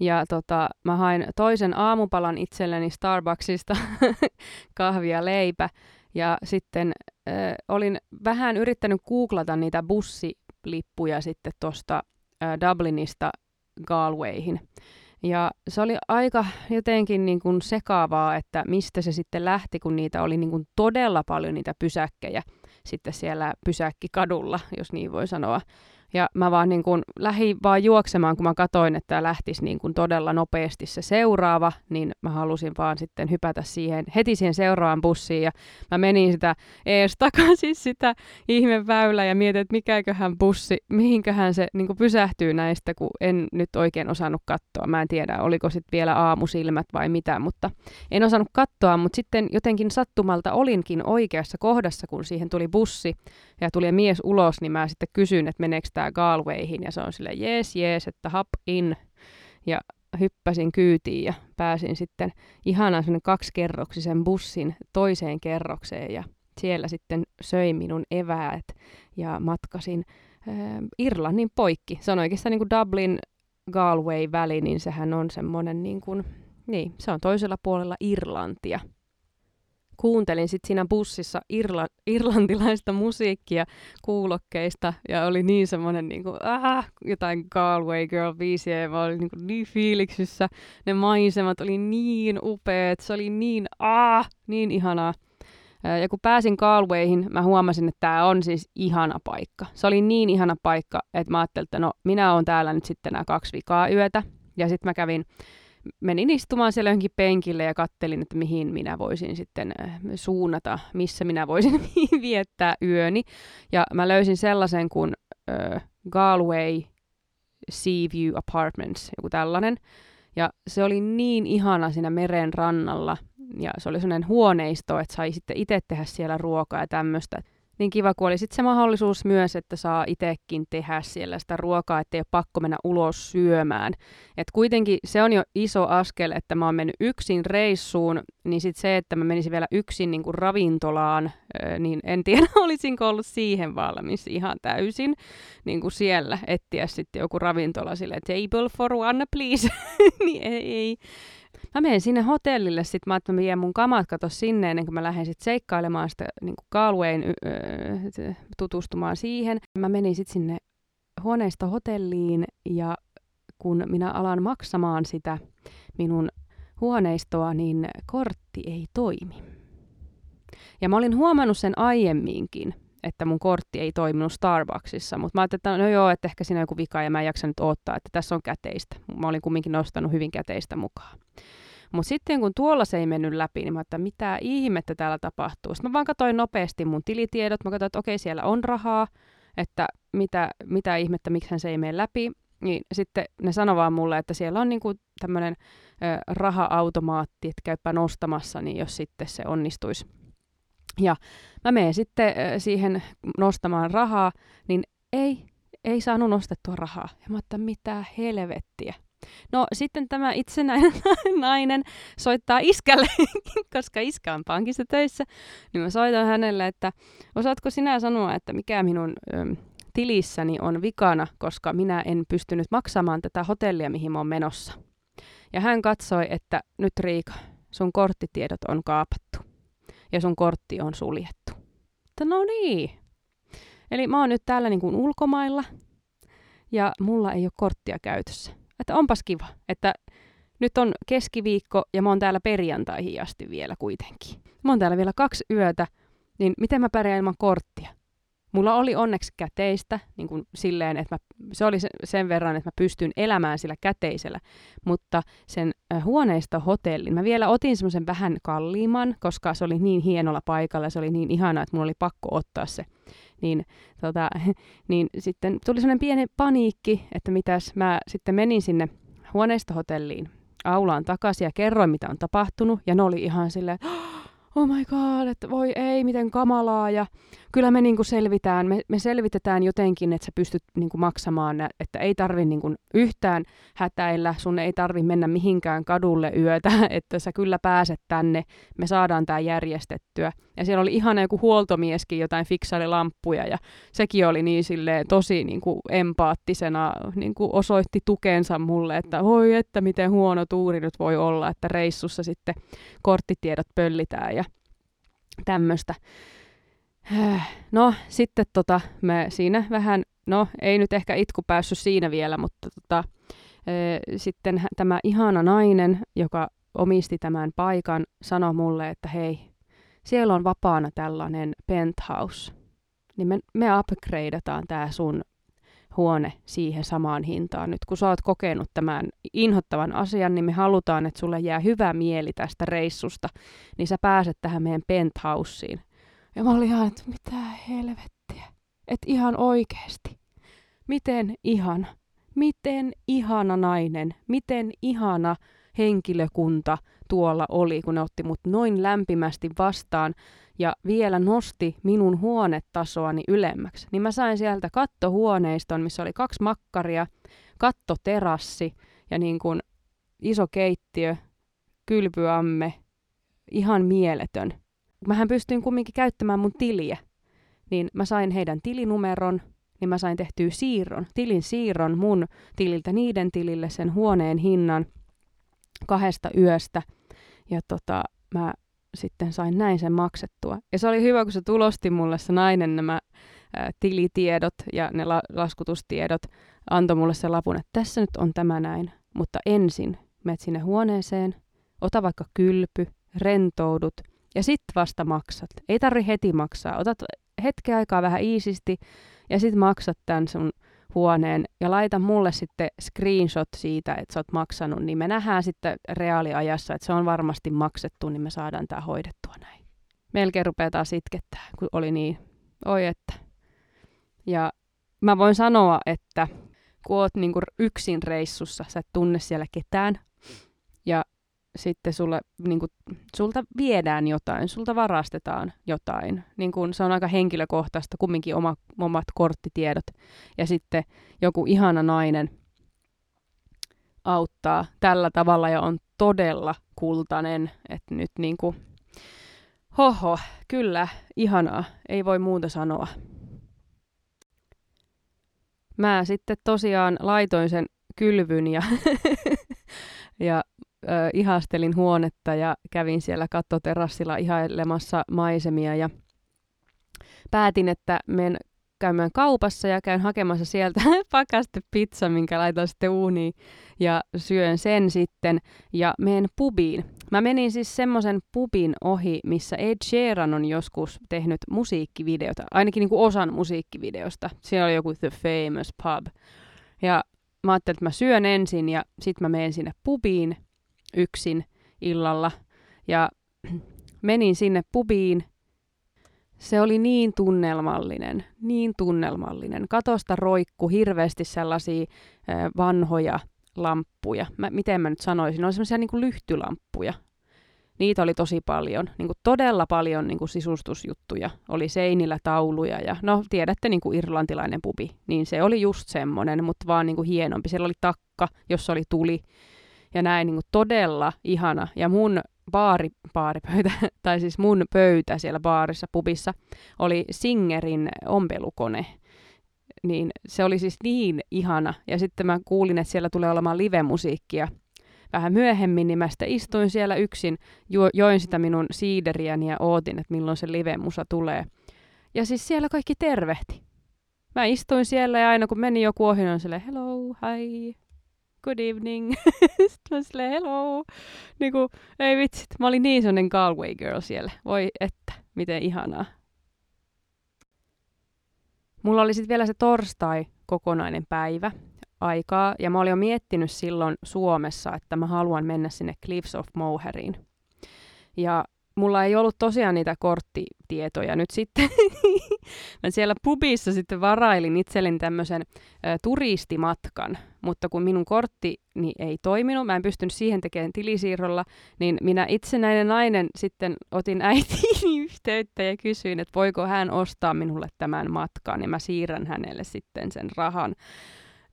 ja tota, mä hain toisen aamupalan itselleni Starbucksista, kahvia leipä. Ja sitten äh, olin vähän yrittänyt googlata niitä bussilippuja sitten tuosta äh, Dublinista Galwayhin. Ja se oli aika jotenkin niin kuin sekaavaa, että mistä se sitten lähti, kun niitä oli niin kuin todella paljon niitä pysäkkejä sitten siellä pysäkkikadulla, jos niin voi sanoa. Ja mä vaan niin kun lähdin vaan juoksemaan, kun mä katoin, että lähtisi niin kun todella nopeasti se seuraava, niin mä halusin vaan sitten hypätä siihen, heti siihen seuraavaan bussiin. Ja mä menin sitä ees takaisin sitä ihmeväylää ja mietin, että mikäköhän bussi, mihinköhän se niin pysähtyy näistä, kun en nyt oikein osannut katsoa. Mä en tiedä, oliko sitten vielä aamusilmät vai mitä, mutta en osannut katsoa, mutta sitten jotenkin sattumalta olinkin oikeassa kohdassa, kun siihen tuli bussi ja tuli mies ulos, niin mä sitten kysyin, että meneekö tämä Galwayhin, ja se on sille jees, jees, että hop in, ja hyppäsin kyytiin ja pääsin sitten ihanan sellainen kaksikerroksisen bussin toiseen kerrokseen, ja siellä sitten söin minun eväät ja matkasin äh, Irlannin poikki. Se on oikeastaan niin kuin Dublin Galway-väli, niin sehän on semmoinen niin kuin, niin, se on toisella puolella Irlantia kuuntelin sitten siinä bussissa irla, irlantilaista musiikkia kuulokkeista ja oli niin semmoinen niin kuin, ah, jotain Galway Girl biisiä ja mä olin niin, kuin niin fiiliksissä. Ne maisemat oli niin upeat, se oli niin, ah, niin ihanaa. Ja kun pääsin Galwayhin, mä huomasin, että tämä on siis ihana paikka. Se oli niin ihana paikka, että mä ajattelin, että no minä oon täällä nyt sitten nämä kaksi vikaa yötä. Ja sitten mä kävin menin istumaan siellä johonkin penkille ja kattelin, että mihin minä voisin sitten äh, suunnata, missä minä voisin viettää yöni. Ja mä löysin sellaisen kuin äh, Galway Sea View Apartments, joku tällainen. Ja se oli niin ihana siinä meren rannalla. Ja se oli sellainen huoneisto, että sai sitten itse tehdä siellä ruokaa ja tämmöistä niin kiva, kun oli sitten se mahdollisuus myös, että saa itsekin tehdä siellä sitä ruokaa, ettei ole pakko mennä ulos syömään. Et kuitenkin se on jo iso askel, että mä oon mennyt yksin reissuun, niin sitten se, että mä menisin vielä yksin niin kuin ravintolaan, niin en tiedä, olisinko ollut siihen valmis ihan täysin niin kuin siellä etsiä sitten joku ravintola sille table for one please, niin ei, ei mä menen sinne hotellille, sit mä että mä vien mun kamat kato sinne ennen kuin mä lähden sit seikkailemaan sitä niin Galwayn öö, tutustumaan siihen. Mä menin sitten sinne huoneista hotelliin ja kun minä alan maksamaan sitä minun huoneistoa, niin kortti ei toimi. Ja mä olin huomannut sen aiemminkin, että mun kortti ei toiminut Starbucksissa, mutta mä ajattelin, että no joo, että ehkä siinä on joku vika ja mä en jaksa nyt odottaa, että tässä on käteistä. Mä olin kumminkin nostanut hyvin käteistä mukaan. Mutta sitten kun tuolla se ei mennyt läpi, niin mä että mitä ihmettä täällä tapahtuu. Sitten mä vaan katsoin nopeasti mun tilitiedot. Mä katsoin, että okei, siellä on rahaa, että mitä, mitä ihmettä, miksi se ei mene läpi. Niin sitten ne sanoi vaan mulle, että siellä on niinku tämmöinen raha-automaatti, että käypä nostamassa, niin jos sitten se onnistuisi. Ja mä menen sitten siihen nostamaan rahaa, niin ei, ei saanut nostettua rahaa. Ja mä että mitä helvettiä. No sitten tämä itsenäinen nainen soittaa iskälle, koska iskä on pankissa töissä, niin mä soitan hänelle, että osaatko sinä sanoa, että mikä minun ö, tilissäni on vikana, koska minä en pystynyt maksamaan tätä hotellia, mihin mä oon menossa. Ja hän katsoi, että nyt Riika, sun korttitiedot on kaapattu ja sun kortti on suljettu. Että no niin. Eli mä oon nyt täällä niin kuin ulkomailla ja mulla ei ole korttia käytössä että onpas kiva, että nyt on keskiviikko ja mä oon täällä perjantaihin asti vielä kuitenkin. Mä oon täällä vielä kaksi yötä, niin miten mä pärjään ilman korttia? Mulla oli onneksi käteistä, niin kuin silleen, että mä, se oli sen verran, että mä pystyn elämään sillä käteisellä, mutta sen huoneista hotellin, mä vielä otin semmoisen vähän kalliimman, koska se oli niin hienolla paikalla se oli niin ihanaa, että mulla oli pakko ottaa se niin, tota, niin sitten tuli sellainen pieni paniikki, että mitäs mä sitten menin sinne huoneistohotelliin aulaan takaisin ja kerroin, mitä on tapahtunut. Ja ne oli ihan silleen, oh my god, että voi ei, miten kamalaa. Ja kyllä me niinku selvitään, me, me selvitetään jotenkin, että sä pystyt niinku maksamaan, että ei tarvi niinku yhtään hätäillä, sun ei tarvi mennä mihinkään kadulle yötä, että sä kyllä pääset tänne, me saadaan tämä järjestettyä. Ja siellä oli ihan joku huoltomieskin, jotain fiksaili lamppuja ja sekin oli niin silleen tosi niinku empaattisena, niinku osoitti tukensa mulle, että oi että miten huono tuuri nyt voi olla, että reissussa sitten korttitiedot pöllitään ja tämmöistä. No, sitten tota, me siinä vähän, no ei nyt ehkä itku päässyt siinä vielä, mutta tota, e, sitten tämä ihana nainen, joka omisti tämän paikan, sanoi mulle, että hei, siellä on vapaana tällainen penthouse, niin me, me upgradeataan tämä sun huone siihen samaan hintaan. Nyt kun sä oot kokenut tämän inhottavan asian, niin me halutaan, että sulle jää hyvä mieli tästä reissusta, niin sä pääset tähän meidän penthouseen. Ja mä olin ihan, että mitä helvettiä. Että ihan oikeesti. Miten ihana. Miten ihana nainen. Miten ihana henkilökunta tuolla oli, kun ne otti mut noin lämpimästi vastaan ja vielä nosti minun huonetasoani ylemmäksi. Niin mä sain sieltä kattohuoneiston, missä oli kaksi makkaria, kattoterassi ja niin kuin iso keittiö, kylpyamme, ihan mieletön. Mähän pystyin kumminkin käyttämään mun tiliä, niin mä sain heidän tilinumeron, niin mä sain tehtyä siirron, tilin siirron mun tililtä niiden tilille sen huoneen hinnan kahdesta yöstä. Ja tota, mä sitten sain näin sen maksettua. Ja se oli hyvä, kun se tulosti mulle se nainen nämä ää, tilitiedot ja ne la- laskutustiedot, antoi mulle sen lapun, että tässä nyt on tämä näin. Mutta ensin menet sinne huoneeseen, ota vaikka kylpy, rentoudut ja sitten vasta maksat. Ei tarvi heti maksaa. Otat hetken aikaa vähän iisisti ja sitten maksat tämän sun huoneen ja laita mulle sitten screenshot siitä, että sä oot maksanut, niin me nähdään sitten reaaliajassa, että se on varmasti maksettu, niin me saadaan tämä hoidettua näin. Melkein rupeaa taas itkettää, kun oli niin, oi että. Ja mä voin sanoa, että kun oot niinku yksin reissussa, sä et tunne siellä ketään, sitten sulle, niin kuin, sulta viedään jotain, sulta varastetaan jotain. Niin kuin, se on aika henkilökohtaista, kumminkin oma, omat korttitiedot. Ja sitten joku ihana nainen auttaa tällä tavalla ja on todella kultainen. Että nyt niin kuin, hoho, kyllä, ihanaa, ei voi muuta sanoa. Mä sitten tosiaan laitoin sen kylvyn ja, ja ö, ihastelin huonetta ja kävin siellä kattoterassilla ihailemassa maisemia ja päätin, että menen käymään kaupassa ja käyn hakemassa sieltä pakaste pizza, minkä laitan sitten uuniin ja syön sen sitten ja menen pubiin. Mä menin siis semmoisen pubin ohi, missä Ed Sheeran on joskus tehnyt musiikkivideota, ainakin niin kuin osan musiikkivideosta. Siellä oli joku The Famous Pub. Ja mä ajattelin, että mä syön ensin ja sitten mä menen sinne pubiin yksin illalla ja menin sinne pubiin. Se oli niin tunnelmallinen, niin tunnelmallinen. Katosta roikku hirveästi sellaisia vanhoja lamppuja. Mä, miten mä nyt sanoisin? Ne oli semmoisia niin lyhtylamppuja. Niitä oli tosi paljon, niin kuin todella paljon niin kuin sisustusjuttuja. Oli seinillä tauluja ja no tiedätte niin kuin irlantilainen pubi, niin se oli just semmoinen, mutta vaan niin kuin hienompi. Siellä oli takka, jossa oli tuli ja näin niin kuin todella ihana. Ja mun baari, baaripöytä, tai siis mun pöytä siellä baarissa, pubissa, oli Singerin ompelukone. Niin se oli siis niin ihana. Ja sitten mä kuulin, että siellä tulee olemaan live-musiikkia vähän myöhemmin, niin mä sitten istuin siellä yksin, jo, join sitä minun siideriäni ja ootin, että milloin se live-musa tulee. Ja siis siellä kaikki tervehti. Mä istuin siellä ja aina kun meni joku ohi, niin silleen, hello, hi, good evening. Sitten mä silleen, hello. Niin kuin, ei vitsit, mä olin niin sellainen Galway girl siellä. Voi että, miten ihanaa. Mulla oli sitten vielä se torstai kokonainen päivä aikaa, ja mä olin jo miettinyt silloin Suomessa, että mä haluan mennä sinne Cliffs of Moheriin. Ja mulla ei ollut tosiaan niitä korttitietoja nyt sitten. mä siellä pubissa sitten varailin itselleni tämmöisen ä, turistimatkan, mutta kun minun kortti niin ei toiminut, mä en pystynyt siihen tekemään tilisiirrolla, niin minä itsenäinen nainen sitten otin äitiin yhteyttä ja kysyin, että voiko hän ostaa minulle tämän matkan, ja mä siirrän hänelle sitten sen rahan.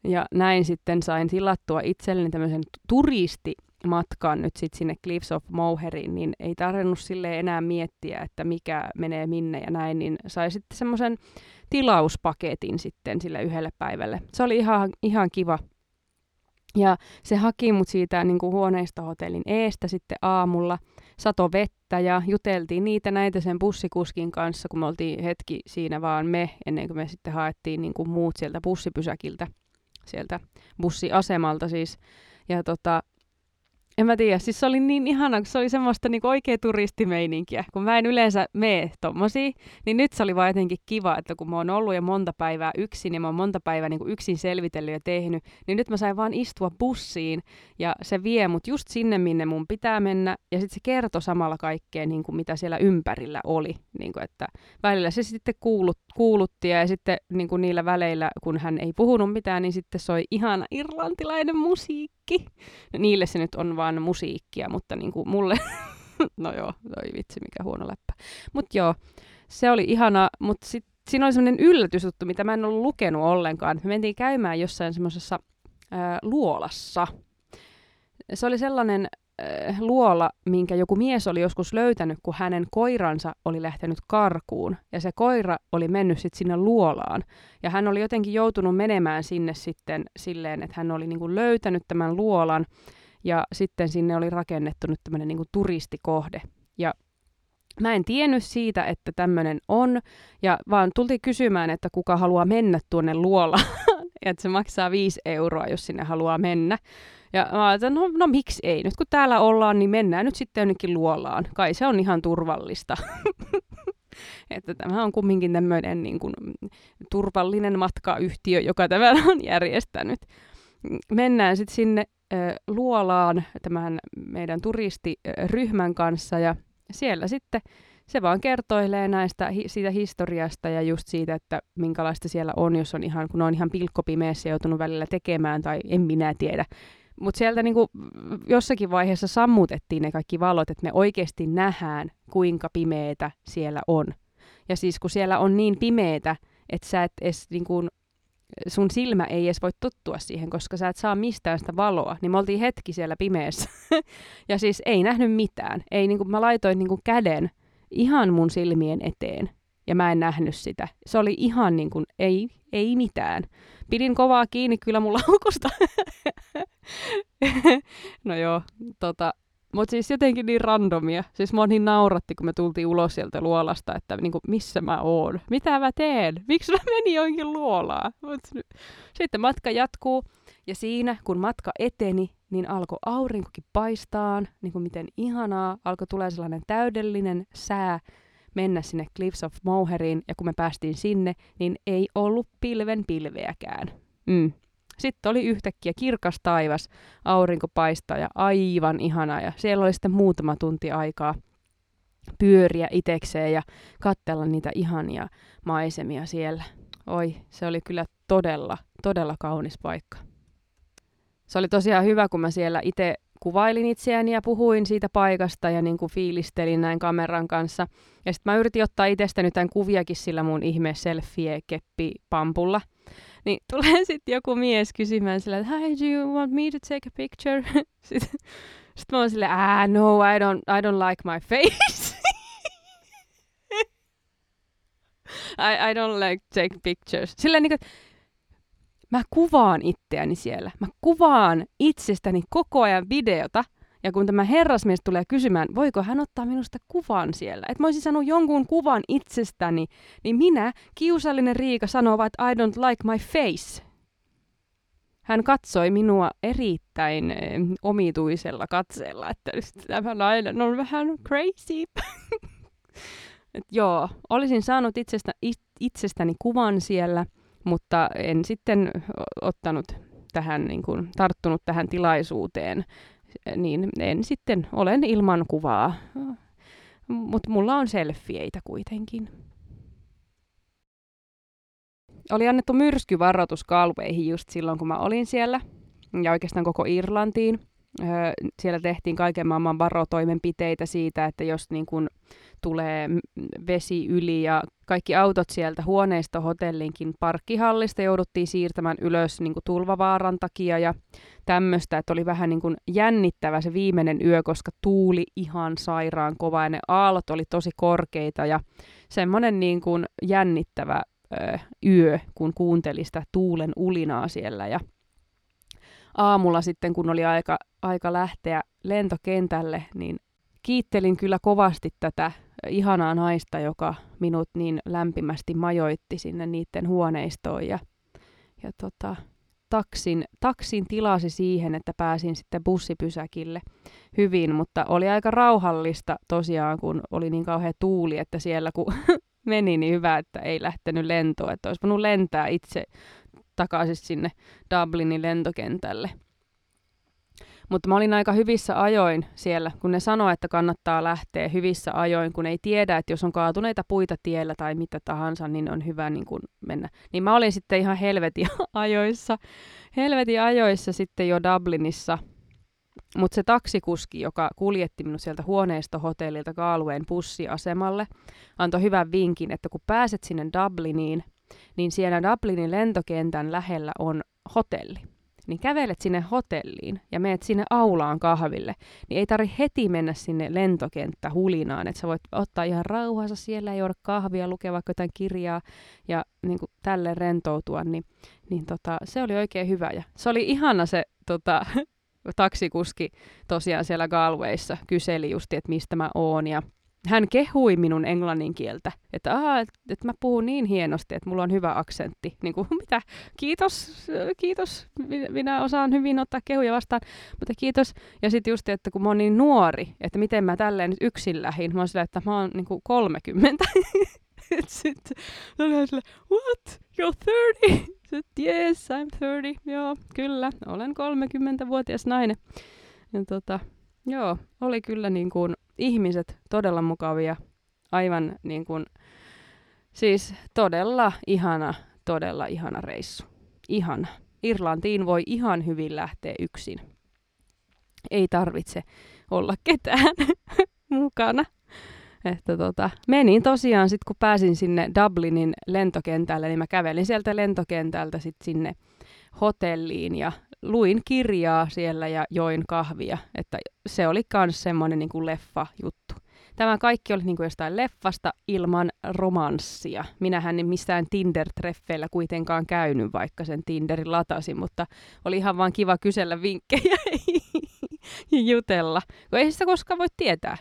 Ja näin sitten sain tilattua itselleni tämmöisen turisti matkaan nyt sit sinne Cliffs of Moheriin, niin ei tarvinnut sille enää miettiä, että mikä menee minne ja näin, niin sai sitten semmoisen tilauspaketin sitten sille yhdelle päivälle. Se oli ihan, ihan kiva. Ja se haki mut siitä niin kuin huoneistohotellin eestä sitten aamulla, sato vettä ja juteltiin niitä näitä sen bussikuskin kanssa, kun me oltiin hetki siinä vaan me, ennen kuin me sitten haettiin niin kuin muut sieltä bussipysäkiltä, sieltä bussiasemalta siis. Ja tota, en mä tiedä, siis se oli niin ihana, kun se oli semmoista niin oikea turistimeininkiä. Kun mä en yleensä mene tommosia, niin nyt se oli vaan jotenkin kiva, että kun mä oon ollut jo monta päivää yksin ja mä oon monta päivää niin yksin selvitellyt ja tehnyt, niin nyt mä sain vaan istua bussiin ja se vie mut just sinne, minne mun pitää mennä. Ja sitten se kertoi samalla kaikkea, niin kuin mitä siellä ympärillä oli. Niin kuin, että välillä se sitten kuulut, kuulutti ja sitten niin kuin niillä väleillä, kun hän ei puhunut mitään, niin sitten soi ihana irlantilainen musiikki. No, niille se nyt on vaan musiikkia, mutta niin kuin mulle, no joo, toi vitsi, mikä huono läppä. Mutta joo, se oli ihana, mutta sitten siinä oli semmoinen yllätysjuttu, mitä mä en ollut lukenut ollenkaan. Me mentiin käymään jossain semmoisessa luolassa. Se oli sellainen äh, luola, minkä joku mies oli joskus löytänyt, kun hänen koiransa oli lähtenyt karkuun. Ja se koira oli mennyt sitten sinne luolaan. Ja hän oli jotenkin joutunut menemään sinne sitten silleen, että hän oli niinku löytänyt tämän luolan. Ja sitten sinne oli rakennettu nyt tämmöinen niinku turistikohde. Ja Mä en tiennyt siitä, että tämmöinen on, ja vaan tultiin kysymään, että kuka haluaa mennä tuonne luolaan, että se maksaa 5 euroa, jos sinne haluaa mennä. Ja mä ajattelin, no, no miksi ei, nyt kun täällä ollaan, niin mennään nyt sitten jonnekin luolaan. Kai se on ihan turvallista. että tämä on kumminkin tämmöinen niin kuin, turvallinen matkayhtiö, joka tämän on järjestänyt. Mennään sitten sinne äh, luolaan tämän meidän turistiryhmän kanssa ja siellä sitten se vaan kertoilee näistä siitä historiasta ja just siitä, että minkälaista siellä on, jos on ihan, kun on ihan pilkkopimeessä joutunut välillä tekemään tai en minä tiedä. Mutta sieltä niinku jossakin vaiheessa sammutettiin ne kaikki valot, että me oikeasti nähdään, kuinka pimeetä siellä on. Ja siis kun siellä on niin pimeetä, että sä et edes niinku, sun silmä ei edes voi tuttua siihen, koska sä et saa mistään sitä valoa, niin me oltiin hetki siellä pimeässä. ja siis ei nähnyt mitään. Ei, niin kuin, mä laitoin niin kuin käden ihan mun silmien eteen, ja mä en nähnyt sitä. Se oli ihan niin kuin, ei, ei mitään. Pidin kovaa kiinni kyllä mun laukusta. no joo, tota, mutta siis jotenkin niin randomia. Siis mua niin nauratti, kun me tultiin ulos sieltä luolasta, että niinku, missä mä oon? Mitä mä teen? Miksi mä menin johonkin luolaan? Mut sitten matka jatkuu. Ja siinä, kun matka eteni, niin alkoi aurinkokin paistaan, niin kuin miten ihanaa. Alkoi tulee sellainen täydellinen sää mennä sinne Cliffs of Moheriin. Ja kun me päästiin sinne, niin ei ollut pilven pilveäkään. Mm. Sitten oli yhtäkkiä kirkas taivas, aurinko paistaa ja aivan ihana. Ja siellä oli sitten muutama tunti aikaa pyöriä itekseen ja katsella niitä ihania maisemia siellä. Oi, se oli kyllä todella, todella kaunis paikka. Se oli tosiaan hyvä, kun mä siellä itse kuvailin itseäni ja puhuin siitä paikasta ja niin kuin fiilistelin näin kameran kanssa. Ja sitten mä yritin ottaa itsestäni tämän kuviakin sillä mun ihme selfie-keppi pampulla – niin tulee sitten joku mies kysymään sillä, että hi, do you want me to take a picture? Sitten, sit mä oon silleen, ah, no, I don't, I don't like my face. I, I don't like take pictures. Silleen niin kuin, mä kuvaan itseäni siellä. Mä kuvaan itsestäni koko ajan videota – ja kun tämä herrasmies tulee kysymään, voiko hän ottaa minusta kuvan siellä, että mä olisin sanonut jonkun kuvan itsestäni, niin minä, kiusallinen Riika, sanoo että I don't like my face. Hän katsoi minua erittäin eh, omituisella katseella, että tämä nainen on vähän crazy. Et joo, olisin saanut itsestä, itsestäni kuvan siellä, mutta en sitten ottanut tähän, niin kuin, tarttunut tähän tilaisuuteen niin en sitten, olen ilman kuvaa. Mutta mulla on selfieitä kuitenkin. Oli annettu myrskyvaroitus Galwayhin just silloin, kun mä olin siellä, ja oikeastaan koko Irlantiin siellä tehtiin kaiken maailman varotoimenpiteitä siitä, että jos niin kun tulee vesi yli ja kaikki autot sieltä huoneista hotellinkin parkkihallista jouduttiin siirtämään ylös niin tulvavaaran takia ja tämmöistä, että oli vähän niin jännittävä se viimeinen yö, koska tuuli ihan sairaan kova ja ne aallot oli tosi korkeita ja semmoinen niin jännittävä ö, yö, kun kuunteli sitä tuulen ulinaa siellä ja aamulla sitten, kun oli aika, aika lähteä lentokentälle, niin kiittelin kyllä kovasti tätä ihanaa naista, joka minut niin lämpimästi majoitti sinne niiden huoneistoon. Ja, ja tota, taksin, taksin tilasi siihen, että pääsin sitten bussipysäkille hyvin, mutta oli aika rauhallista tosiaan, kun oli niin kauhean tuuli, että siellä kun meni, niin hyvä, että ei lähtenyt lentoon, että olisi voinut lentää itse takaisin sinne Dublinin lentokentälle. Mutta mä olin aika hyvissä ajoin siellä, kun ne sanoi, että kannattaa lähteä hyvissä ajoin, kun ei tiedä, että jos on kaatuneita puita tiellä tai mitä tahansa, niin on hyvä niin kun mennä. Niin mä olin sitten ihan helvetin ajoissa, helvetin ajoissa sitten jo Dublinissa. Mutta se taksikuski, joka kuljetti minut sieltä huoneesta hotellilta Kaalueen bussiasemalle, antoi hyvän vinkin, että kun pääset sinne Dubliniin, niin siellä Dublinin lentokentän lähellä on hotelli niin kävelet sinne hotelliin ja meet sinne aulaan kahville, niin ei tarvi heti mennä sinne lentokenttä hulinaan, että sä voit ottaa ihan rauhassa siellä juoda kahvia, lukea vaikka jotain kirjaa ja niin kuin tälle rentoutua, niin, niin tota, se oli oikein hyvä. Ja se oli ihana se tota, taksikuski tosiaan siellä Galwayssa, kyseli just, että mistä mä oon ja hän kehui minun englannin kieltä, että, aha, että, että mä puhun niin hienosti, että mulla on hyvä aksentti. Niin kuin, mitä? Kiitos, kiitos. Minä osaan hyvin ottaa kehuja vastaan, mutta kiitos. Ja sitten just, että kun mä oon niin nuori, että miten mä tälleen nyt yksin lähin. Mä oon sillä, että mä oon niin kuin 30. Sitten sille, what? You're 30? Sitten, yes, I'm 30. Joo, kyllä, olen 30-vuotias nainen. Ja tota, joo, oli kyllä niin kuin ihmiset todella mukavia, aivan niin kuin, siis todella ihana, todella ihana reissu. Ihana. Irlantiin voi ihan hyvin lähteä yksin. Ei tarvitse olla ketään mukana. Että tota, menin tosiaan sitten, kun pääsin sinne Dublinin lentokentälle, niin mä kävelin sieltä lentokentältä sitten sinne hotelliin ja luin kirjaa siellä ja join kahvia. Että se oli myös semmoinen niin leffa-juttu. Tämä kaikki oli niin kuin jostain leffasta ilman romanssia. Minähän en missään Tinder-treffeillä kuitenkaan käynyt, vaikka sen Tinderin latasin, mutta oli ihan vaan kiva kysellä vinkkejä ja jutella. Ei sitä koskaan voi tietää.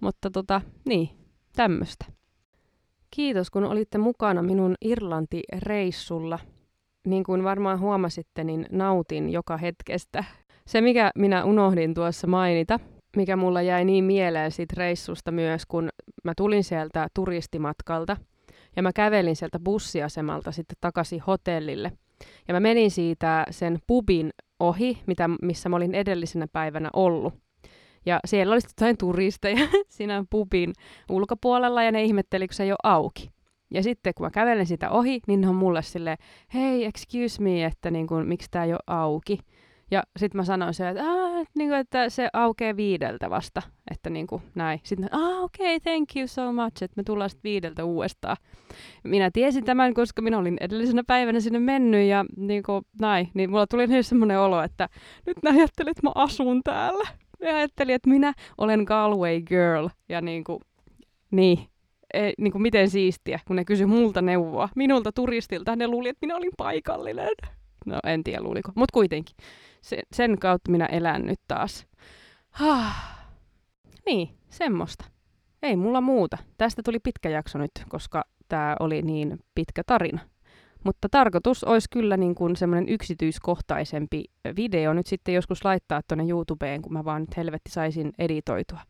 Mutta tota, niin, tämmöistä. Kiitos, kun olitte mukana minun Irlanti-reissulla niin kuin varmaan huomasitte, niin nautin joka hetkestä. Se, mikä minä unohdin tuossa mainita, mikä mulla jäi niin mieleen siitä reissusta myös, kun mä tulin sieltä turistimatkalta ja mä kävelin sieltä bussiasemalta sitten takaisin hotellille. Ja mä menin siitä sen pubin ohi, mitä, missä mä olin edellisenä päivänä ollut. Ja siellä oli jotain turisteja siinä pubin ulkopuolella ja ne ihmetteli, kun se ei ole auki. Ja sitten kun mä kävelen sitä ohi, niin ne on mulle silleen, hei, excuse me, että niin kuin, miksi tämä ei ole auki. Ja sitten mä sanoin se, että, niin kuin, että se aukeaa viideltä vasta, että niin kuin, näin. Sitten ah, okei, okay, thank you so much, että me tullaan sitten viideltä uudestaan. Minä tiesin tämän, koska minä olin edellisenä päivänä sinne mennyt ja niin kuin, näin. Niin mulla tuli nyt semmoinen olo, että nyt mä ajattelin, että mä asun täällä. Ja ajattelin, että minä olen Galway girl ja niin kuin, niin, ei, niin kuin miten siistiä, kun ne kysyi multa neuvoa. Minulta turistilta ne luuli, että minä olin paikallinen. No en tiedä luuliko, mutta kuitenkin. Se, sen kautta minä elän nyt taas. Ah. Niin, semmoista. Ei mulla muuta. Tästä tuli pitkä jakso nyt, koska tämä oli niin pitkä tarina. Mutta tarkoitus olisi kyllä niin kuin semmoinen yksityiskohtaisempi video nyt sitten joskus laittaa tuonne YouTubeen, kun mä vaan nyt helvetti saisin editoitua.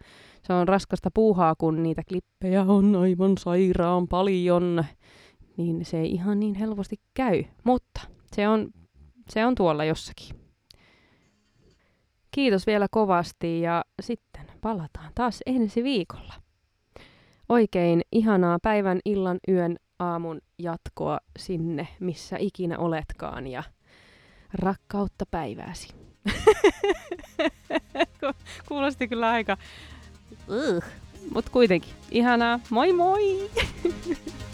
Se on raskasta puuhaa, kun niitä klippejä on aivan sairaan paljon, niin se ei ihan niin helposti käy. Mutta se on, se on tuolla jossakin. Kiitos vielä kovasti ja sitten palataan taas ensi viikolla. Oikein ihanaa päivän, illan, yön, aamun jatkoa sinne, missä ikinä oletkaan ja rakkautta päivääsi. Kuulosti kyllä aika... Uh. Mutta kuitenkin, ihanaa. Moi moi!